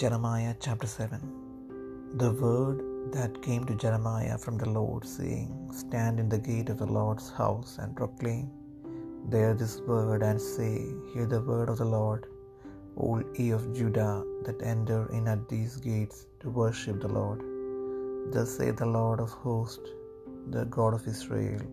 Jeremiah chapter 7 The word that came to Jeremiah from the Lord, saying, Stand in the gate of the Lord's house and proclaim there this word, and say, Hear the word of the Lord, all ye of Judah that enter in at these gates to worship the Lord. Thus saith the Lord of hosts, the God of Israel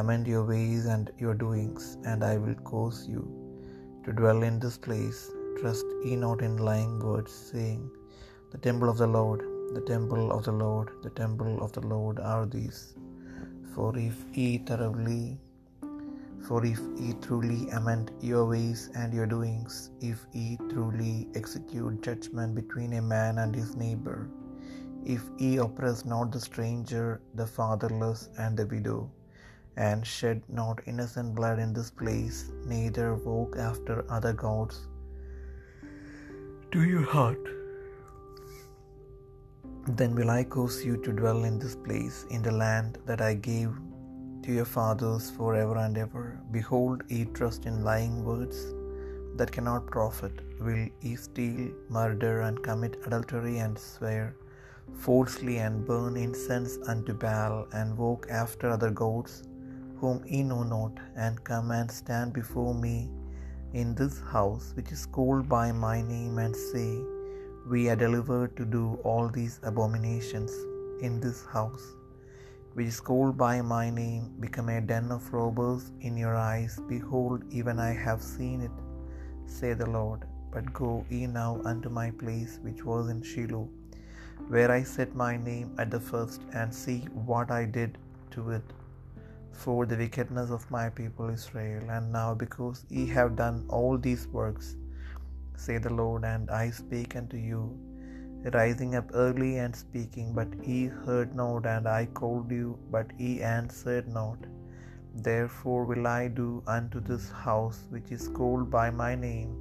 Amend your ways and your doings, and I will cause you to dwell in this place. Trust ye not in lying words, saying, The temple of the Lord, the temple of the Lord, the temple of the Lord are these. For if ye thoroughly, for if ye truly amend your ways and your doings, if ye truly execute judgment between a man and his neighbor, if ye oppress not the stranger, the fatherless, and the widow, and shed not innocent blood in this place, neither walk after other gods to your heart. Then will I cause you to dwell in this place, in the land that I gave to your fathers forever and ever. Behold, ye trust in lying words that cannot profit. Will ye steal, murder, and commit adultery, and swear falsely, and burn incense unto Baal, and walk after other gods? whom ye know not, and come and stand before me in this house, which is called by my name, and say, We are delivered to do all these abominations in this house, which is called by my name, become a den of robbers in your eyes. Behold, even I have seen it, say the Lord. But go ye now unto my place, which was in Shiloh, where I set my name at the first, and see what I did to it for the wickedness of my people Israel. And now, because ye have done all these works, say the Lord, and I speak unto you, rising up early and speaking, but ye heard not, and I called you, but ye answered not. Therefore will I do unto this house which is called by my name,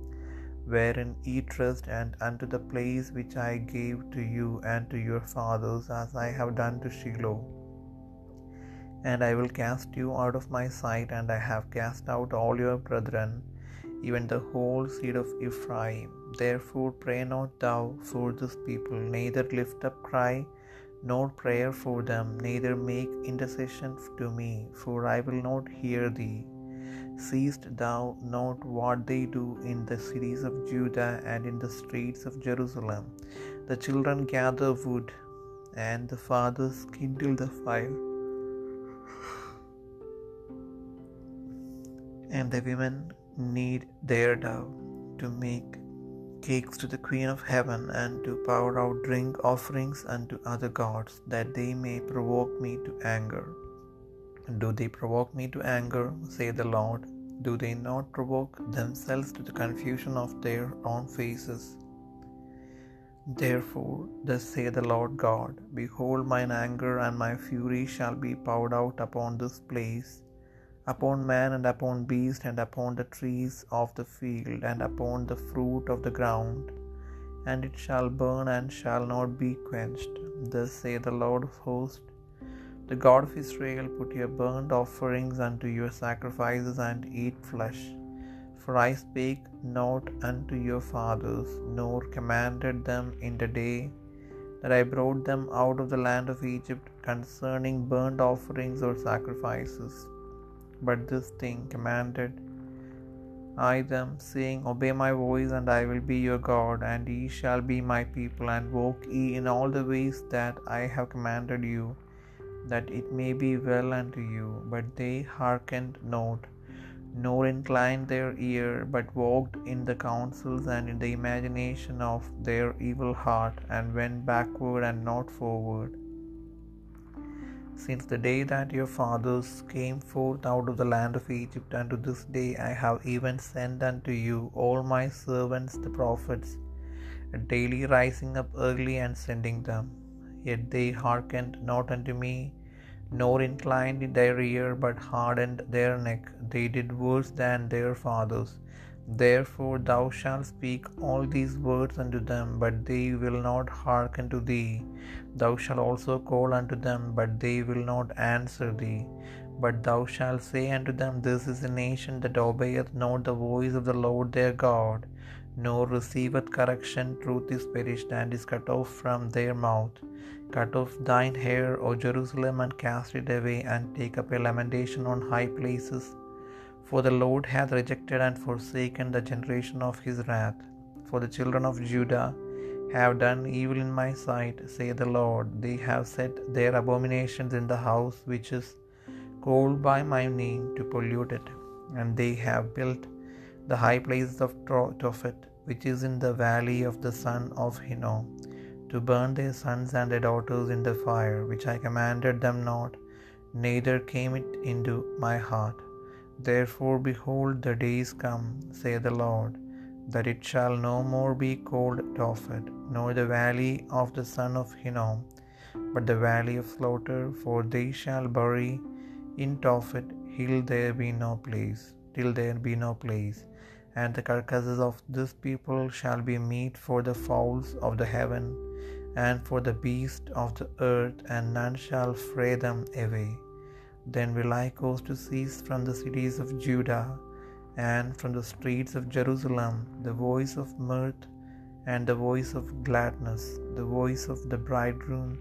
wherein ye trust, and unto the place which I gave to you and to your fathers, as I have done to Shiloh and I will cast you out of my sight, and I have cast out all your brethren, even the whole seed of Ephraim. Therefore pray not thou for this people, neither lift up cry nor prayer for them, neither make intercession to me, for I will not hear thee. Seest thou not what they do in the cities of Judah and in the streets of Jerusalem? The children gather wood, and the fathers kindle the fire and the women knead their dough to make cakes to the Queen of Heaven, and to pour out drink offerings unto other gods, that they may provoke me to anger. Do they provoke me to anger, say the Lord? Do they not provoke themselves to the confusion of their own faces? Therefore, thus saith the Lord God Behold, mine anger and my fury shall be poured out upon this place upon man and upon beast and upon the trees of the field and upon the fruit of the ground, and it shall burn and shall not be quenched. Thus saith the Lord of hosts, the God of Israel, Put your burnt offerings unto your sacrifices, and eat flesh. For I spake not unto your fathers, nor commanded them in the day that I brought them out of the land of Egypt concerning burnt offerings or sacrifices. But this thing commanded I them, saying, Obey my voice, and I will be your God, and ye shall be my people, and walk ye in all the ways that I have commanded you, that it may be well unto you. But they hearkened not, nor inclined their ear, but walked in the counsels and in the imagination of their evil heart, and went backward and not forward since the day that your fathers came forth out of the land of Egypt unto this day I have even sent unto you all my servants the prophets, daily rising up early and sending them. Yet they hearkened not unto me, nor inclined their ear, but hardened their neck. They did worse than their fathers. Therefore thou shalt speak all these words unto them, but they will not hearken to thee. Thou shalt also call unto them, but they will not answer thee. But thou shalt say unto them, This is a nation that obeyeth not the voice of the Lord their God, nor receiveth correction. Truth is perished and is cut off from their mouth. Cut off thine hair, O Jerusalem, and cast it away, and take up a lamentation on high places. For the Lord hath rejected and forsaken the generation of his wrath. For the children of Judah have done evil in my sight, saith the Lord. They have set their abominations in the house which is called by my name to pollute it, and they have built the high places of Tophet, which is in the valley of the son of Hinnom, to burn their sons and their daughters in the fire, which I commanded them not, neither came it into my heart. Therefore, behold, the days come, saith the Lord, that it shall no more be called Tophet, nor the valley of the son of Hinnom, but the valley of slaughter, for they shall bury in Tophet till there be no place, till there be no place. And the carcasses of this people shall be meat for the fowls of the heaven, and for the beasts of the earth, and none shall fray them away. Then will I cause to cease from the cities of Judah and from the streets of Jerusalem the voice of mirth and the voice of gladness, the voice of the bridegroom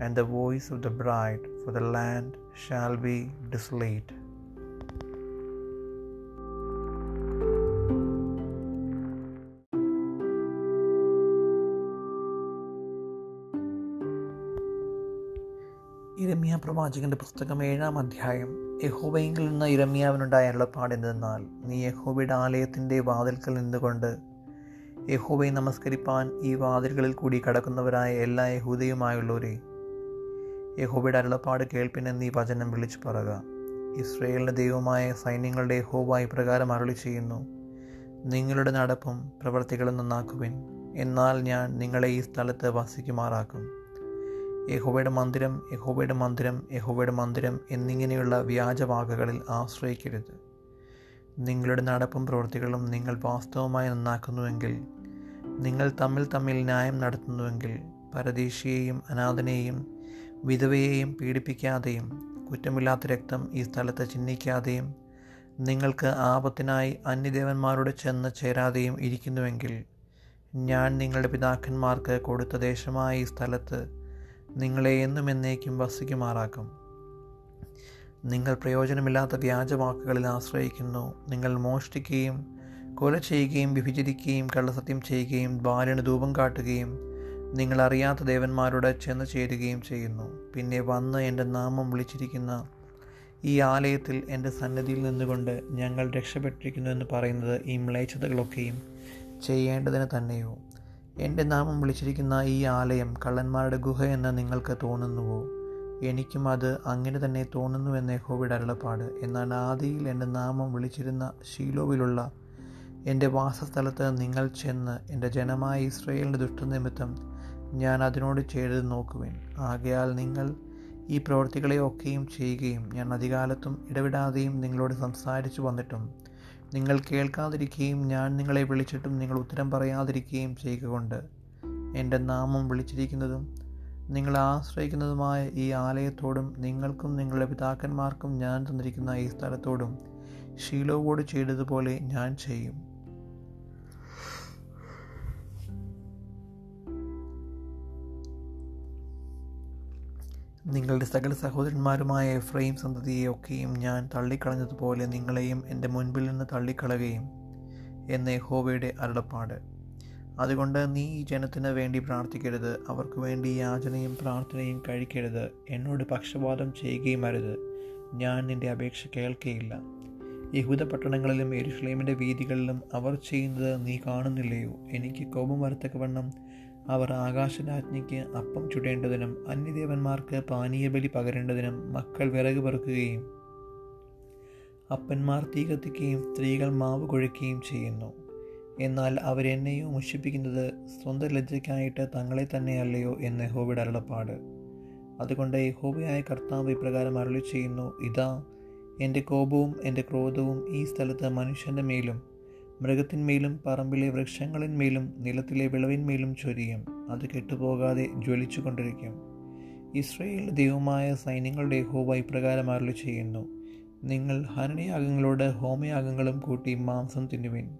and the voice of the bride, for the land shall be desolate. പ്രവാചകന്റെ പുസ്തകം ഏഴാം അധ്യായം. യഹോബയിൽ നിന്ന് ഇരമ്യാവിനുണ്ടായ അരുളപ്പാട് നീ യഹോബയുടെ ആലയത്തിന്റെ വാതിൽക്കൽ നിന്നുകൊണ്ട് യഹോബയെ നമസ്കരിപ്പാൻ ഈ വാതിലുകളിൽ കൂടി കടക്കുന്നവരായ എല്ലാ യഹൂദയുമായുള്ളവരെ യഹോബയുടെ അരുളപ്പാട് കേൾപ്പിനെന്ന് നീ വചനം വിളിച്ചു പറയുക. ഇസ്രയേലിന്റെ ദൈവമായ സൈന്യങ്ങളുടെ യഹോബ പ്രകാരം അരളി ചെയ്യുന്നു നിങ്ങളുടെ നടപ്പും പ്രവർത്തികളും നന്നാക്കുവിൻ. എന്നാൽ ഞാൻ നിങ്ങളെ ഈ സ്ഥലത്ത് വസിക്കുമാറാക്കും. യഹോബയുടെ മന്ദിരം യഹോബയുടെ മന്ദിരം യഹോബയുടെ മന്ദിരം എന്നിങ്ങനെയുള്ള വ്യാജവാക്കുകളിൽ ആശ്രയിക്കരുത്. നിങ്ങളുടെ നടപ്പും പ്രവൃത്തികളും നിങ്ങൾ വാസ്തവമായി നന്നാക്കുന്നുവെങ്കിൽ നിങ്ങൾ തമ്മിൽ തമ്മിൽ ന്യായം നടത്തുന്നുവെങ്കിൽ പരദേശിയെയും അനാഥനെയും വിധവയെയും പീഡിപ്പിക്കാതെയും കുറ്റമില്ലാത്ത രക്തം ഈ സ്ഥലത്ത് ചിഹ്നിക്കാതെയും നിങ്ങൾക്ക് ആപത്തിനായി അന്യദേവന്മാരോട് ചെന്ന് ചേരാതെയും ഇരിക്കുന്നുവെങ്കിൽ ഞാൻ നിങ്ങളുടെ പിതാക്കന്മാർക്ക് കൊടുത്ത ദേശമായ ഈ സ്ഥലത്ത് നിങ്ങളെ എന്നും എന്നേക്കും വസിക്കുമാറാക്കും. നിങ്ങൾ പ്രയോജനമില്ലാത്ത വ്യാജവാക്കുകളിൽ ആശ്രയിക്കുന്നു. നിങ്ങൾ മോഷ്ടിക്കുകയും കൊല ചെയ്യുകയും വിഭജിക്കുകയും കള്ളസത്യം ചെയ്യുകയും ബാലിന് ധൂപം കാട്ടുകയും നിങ്ങൾ അറിയാത്ത ദേവന്മാരോട് ചെന്ന് ചേരുകയും ചെയ്യുന്നു. പിന്നെ വന്ന് എന്റെ നാമം വിളിച്ചിരിക്കുന്ന ഈ ആലയത്തിൽ എന്റെ സന്നദ്ധിയിൽ നിന്നുകൊണ്ട് ഞങ്ങൾ രക്ഷപ്പെട്ടിരിക്കുന്നു എന്ന് പറയുന്നത് ഈ മ്ലേച്ഛതകളൊക്കെയും ചെയ്യേണ്ടതിന് തന്നെയോ? എന്റെ നാമം വിളിച്ചിരിക്കുന്ന ഈ ആലയം കള്ളന്മാരുടെ ഗുഹ എന്ന് നിങ്ങൾക്ക് തോന്നുന്നുവോ? എനിക്കും അത് അങ്ങനെ തന്നെ തോന്നുന്നുവെന്ന് യഹോവയുടെ അരുളപ്പാട്. എന്നാൽ ആദിയിൽ എന്റെ നാമം വിളിച്ചിരുന്ന ഷീലോവിലുള്ള എന്റെ വാസസ്ഥലത്ത് നിങ്ങൾ ചെന്ന് എന്റെ ജനമായ ഇസ്രയേലിന്റെ ദുഷ്ടനിമിത്തം ഞാൻ അതിനോട് ചെയ്തത് നോക്കുവേൻ. ആകയാൽ നിങ്ങൾ ഈ പ്രവൃത്തികളെ ഒക്കെയും ചെയ്യുകയും ഞാൻ അധികാലത്തും ഇടവിടാതെയും നിങ്ങളോട് സംസാരിച്ചു വന്നിട്ടും നിങ്ങൾ കേൾക്കാതിരിക്കുകയും ഞാൻ നിങ്ങളെ വിളിച്ചിട്ടും നിങ്ങൾ ഉത്തരം പറയാതിരിക്കുകയും ചെയ്യുക കൊണ്ട് എന്റെ നാമം വിളിച്ചിരിക്കുന്നതും നിങ്ങൾ ആശ്രയിക്കുന്നതുമായ ഈ ആലയത്തോടും നിങ്ങൾക്കും നിങ്ങളുടെ പിതാക്കന്മാർക്കും ഞാൻ തന്നിരിക്കുന്ന ഈ സ്ഥലത്തോടും ഷീലോവോട് ചെയ്തതുപോലെ ഞാൻ ചെയ്യും. നിങ്ങളുടെ സകല സഹോദരന്മാരുമായ എഫ്രൈം സന്തതിയെയൊക്കെയും ഞാൻ തള്ളിക്കളഞ്ഞതുപോലെ നിങ്ങളെയും എന്റെ മുൻപിൽ നിന്ന് തള്ളിക്കളയുകയും എന്ന യഹോവയുടെ അരുളപ്പാട്. അതുകൊണ്ട് നീ ഈ ജനത്തിന് വേണ്ടി പ്രാർത്ഥിക്കരുത് അവർക്ക് വേണ്ടി യാചനയും പ്രാർത്ഥനയും കഴിക്കരുത് എന്നോട് പക്ഷപാതം ചെയ്യുകയും അരുത്. ഞാൻ നിന്റെ അപേക്ഷ കേൾക്കുകയില്ല യഹൂദ പട്ടണങ്ങളിലും എരുഷ്ലേമിന്റെ വീതികളിലും അവർ ചെയ്യുന്നത് നീ കാണുന്നില്ലയോ? എനിക്ക് കോപം വരത്തക്കവണ്ണം അവർ ആകാശരാജ്ഞിക്ക് അപ്പം ചുടേണ്ടതിനും അന്യദേവന്മാർക്ക് പാനീയബലി പകരേണ്ടതിനും മക്കൾ വിറക് പെറുക്കുകയും അപ്പന്മാർ തീ കത്തിക്കുകയും സ്ത്രീകൾ മാവ് കുഴയ്ക്കുകയും ചെയ്യുന്നു. എന്നാൽ അവരെന്നെയോ മുഷിപ്പിക്കുന്നത് സ്വന്തം ലജ്ജയ്ക്കായിട്ട് തങ്ങളെ തന്നെയല്ലയോ എന്ന് യഹോബയുടെ അരുളപ്പാട്. അതുകൊണ്ട് യഹോബയായ കർത്താവ് ഇപ്രകാരം അരുളി ചെയ്യുന്നു ഇതാ എന്റെ കോപവും എന്റെ ക്രോധവും ഈ സ്ഥലത്ത് മനുഷ്യന്റെ മേലും മൃഗത്തിന്മേലും പറമ്പിലെ വൃക്ഷങ്ങളിന്മേലും നിലത്തിലെ വിളവിന്മേലും ചൊരിയും. അത് കെട്ടുപോകാതെ ജ്വലിച്ചു കൊണ്ടിരിക്കും. ഇസ്രയേൽ ദൈവമായ സൈന്യങ്ങളുടെ ഹോവ ഇപ്രകാരം ചെയ്യുന്നു. നിങ്ങൾ ഹനനയാഗങ്ങളോട് ഹോമയാഗങ്ങളും കൂട്ടി മാംസം തിന്നുവിൻ.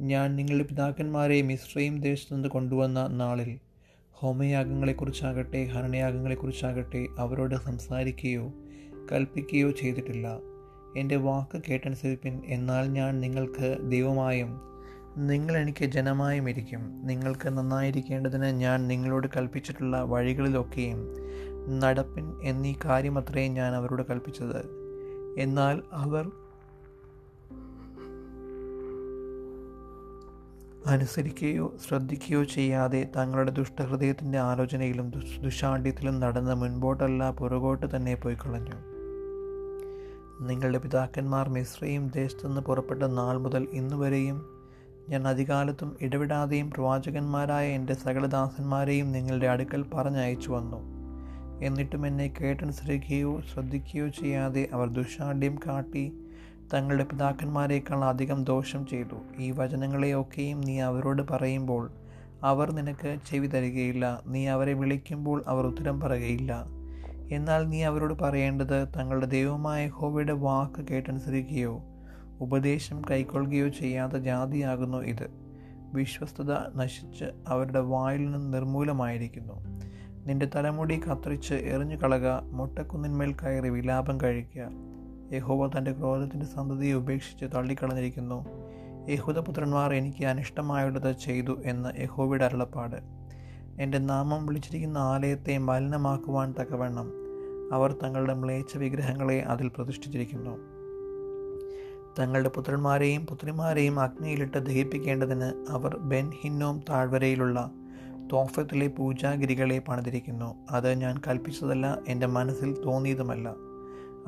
ഞാൻ നിങ്ങളുടെ പിതാക്കന്മാരെ മിശ്രയും ദേശത്തു നിന്ന് കൊണ്ടുവന്ന നാളിൽ ഹോമയാഗങ്ങളെക്കുറിച്ചാകട്ടെ ഹനനയാഗങ്ങളെക്കുറിച്ചാകട്ടെ അവരോട് സംസാരിക്കുകയോ കൽപ്പിക്കുകയോ ചെയ്തിട്ടില്ല. എന്റെ വാക്ക് കേട്ടനുസരിപ്പിൻ. എന്നാൽ ഞാൻ നിങ്ങൾക്ക് ദൈവമായും നിങ്ങൾ എനിക്ക് ജനമായും ഇരിക്കും. നിങ്ങൾക്ക് നന്നായിരിക്കേണ്ടതിന് ഞാൻ നിങ്ങളോട് കൽപ്പിച്ചിട്ടുള്ള വഴികളിലൊക്കെയും നടപ്പിൻ എന്നീ കാര്യമത്രയും ഞാൻ അവരോട് കൽപ്പിച്ചത്. എന്നാൽ അവർ അനുസരിക്കുകയോ ശ്രദ്ധിക്കുകയോ ചെയ്യാതെ തങ്ങളുടെ ദുഷ്ടഹൃദയത്തിന്റെ ആലോചനയിലും ദുശാഠ്യത്തിലും നടന്ന് മുൻപോട്ടല്ല പുറകോട്ട് തന്നെ പോയിക്കളഞ്ഞു. നിങ്ങളുടെ പിതാക്കന്മാർ മിശ്രയും ദേശത്തുനിന്ന് പുറപ്പെട്ട നാൾ മുതൽ ഇന്നുവരെയും ഞാൻ അധികാലത്തും ഇടവിടാതെയും പ്രവാചകന്മാരായ എന്റെ സകലദാസന്മാരെയും നിങ്ങളുടെ അടുക്കൽ പറഞ്ഞയച്ചു വന്നു. എന്നിട്ടും എന്നെ കേട്ടനുസരിക്കുകയോ ശ്രദ്ധിക്കുകയോ ചെയ്യാതെ അവർ ദുഷാഢ്യം കാട്ടി തങ്ങളുടെ പിതാക്കന്മാരെക്കാൾ അധികം ദോഷം ചെയ്തു. ഈ വചനങ്ങളെയൊക്കെയും നീ അവരോട് പറയുമ്പോൾ അവർ നിനക്ക് ചെവി തരികയില്ല. നീ അവരെ വിളിക്കുമ്പോൾ അവർ ഉത്തരം പറയുകയില്ല. എന്നാൽ നീ അവരോട് പറയേണ്ടത് തങ്ങളുടെ ദൈവമായ ഹോവയുടെ വാക്ക് കേട്ടനുസരിക്കുകയോ ഉപദേശം കൈക്കൊള്ളുകയോ ചെയ്യാത്ത ജാതിയാകുന്നു ഇത്. വിശ്വസ്തത നശിച്ച് അവരുടെ വായിൽ നിന്ന് നിർമൂലമായിരിക്കുന്നു നിന്റെ തലമുടി കത്തിരിച്ച് എറിഞ്ഞു കളക മുട്ടക്കുന്നിന്മേൽ കയറി വിലാപം കഴിക്കുക. യഹോവ തന്റെ ക്രോധത്തിന്റെ സന്തതിയെ ഉപേക്ഷിച്ച് തള്ളിക്കളഞ്ഞിരിക്കുന്നു. യഹൂദപുത്രന്മാർ എനിക്ക് അനിഷ്ടമായുള്ളത് ചെയ്തു എന്ന് യഹോവയുടെ അരുളപ്പാട്. എന്റെ നാമം വിളിച്ചിരിക്കുന്ന ആലയത്തെ മലിനമാക്കുവാൻ തക്കവണ്ണം അവർ തങ്ങളുടെ മ്ലേച്ഛ വിഗ്രഹങ്ങളെ അതിൽ പ്രതിഷ്ഠിച്ചിരിക്കുന്നു. തങ്ങളുടെ പുത്രന്മാരെയും പുത്രിമാരെയും അഗ്നിയിലിട്ട് ദഹിപ്പിക്കേണ്ടതിന് അവർ ബെൻ ഹിന്നോം താഴ്വരയിലുള്ള തോഫത്തിലെ പൂജാഗിരികളെ പണിതിരിക്കുന്നു. അത് ഞാൻ കൽപ്പിച്ചതല്ല എന്റെ മനസ്സിൽ തോന്നിയതുമല്ല.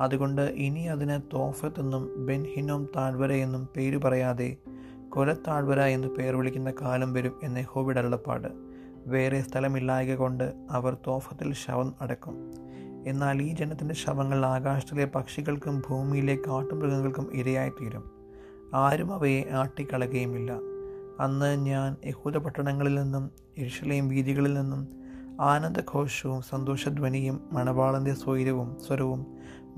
അതുകൊണ്ട് ഇനി അതിന് തോഫത്ത് എന്നും ബെൻ ഹിന്നോം താഴ്വര എന്നും പേര് പറയാതെ കൊലത്താഴ്വര എന്ന് പേർ വിളിക്കുന്ന കാലം വരും എന്ന് ഹോബിഡ് അരുളപ്പാട്. വേറെ സ്ഥലമില്ലായക കൊണ്ട് അവർ തോഫത്തിൽ ശവം അടക്കും. എന്നാൽ ഈ ജനത്തിന്റെ ശവങ്ങൾ ആകാശത്തിലെ പക്ഷികൾക്കും ഭൂമിയിലെ കാട്ടുമൃഗങ്ങൾക്കും ഇരയായിത്തീരും. ആരും അവയെ ആട്ടിക്കളയുകയുമില്ല. അന്ന് ഞാൻ യഹൂദ പട്ടണങ്ങളിൽ നിന്നും എരിശിലെയും വീതികളിൽ നിന്നും ആനന്ദഘോഷവും സന്തോഷധ്വനിയും മണവാളന്റെ സ്വൈരവും സ്വരവും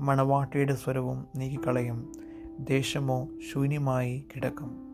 മണവാട്ടിയുടെ സ്വരവും നീക്കിക്കളയും. ദേശമോ ശൂന്യമായി കിടക്കും.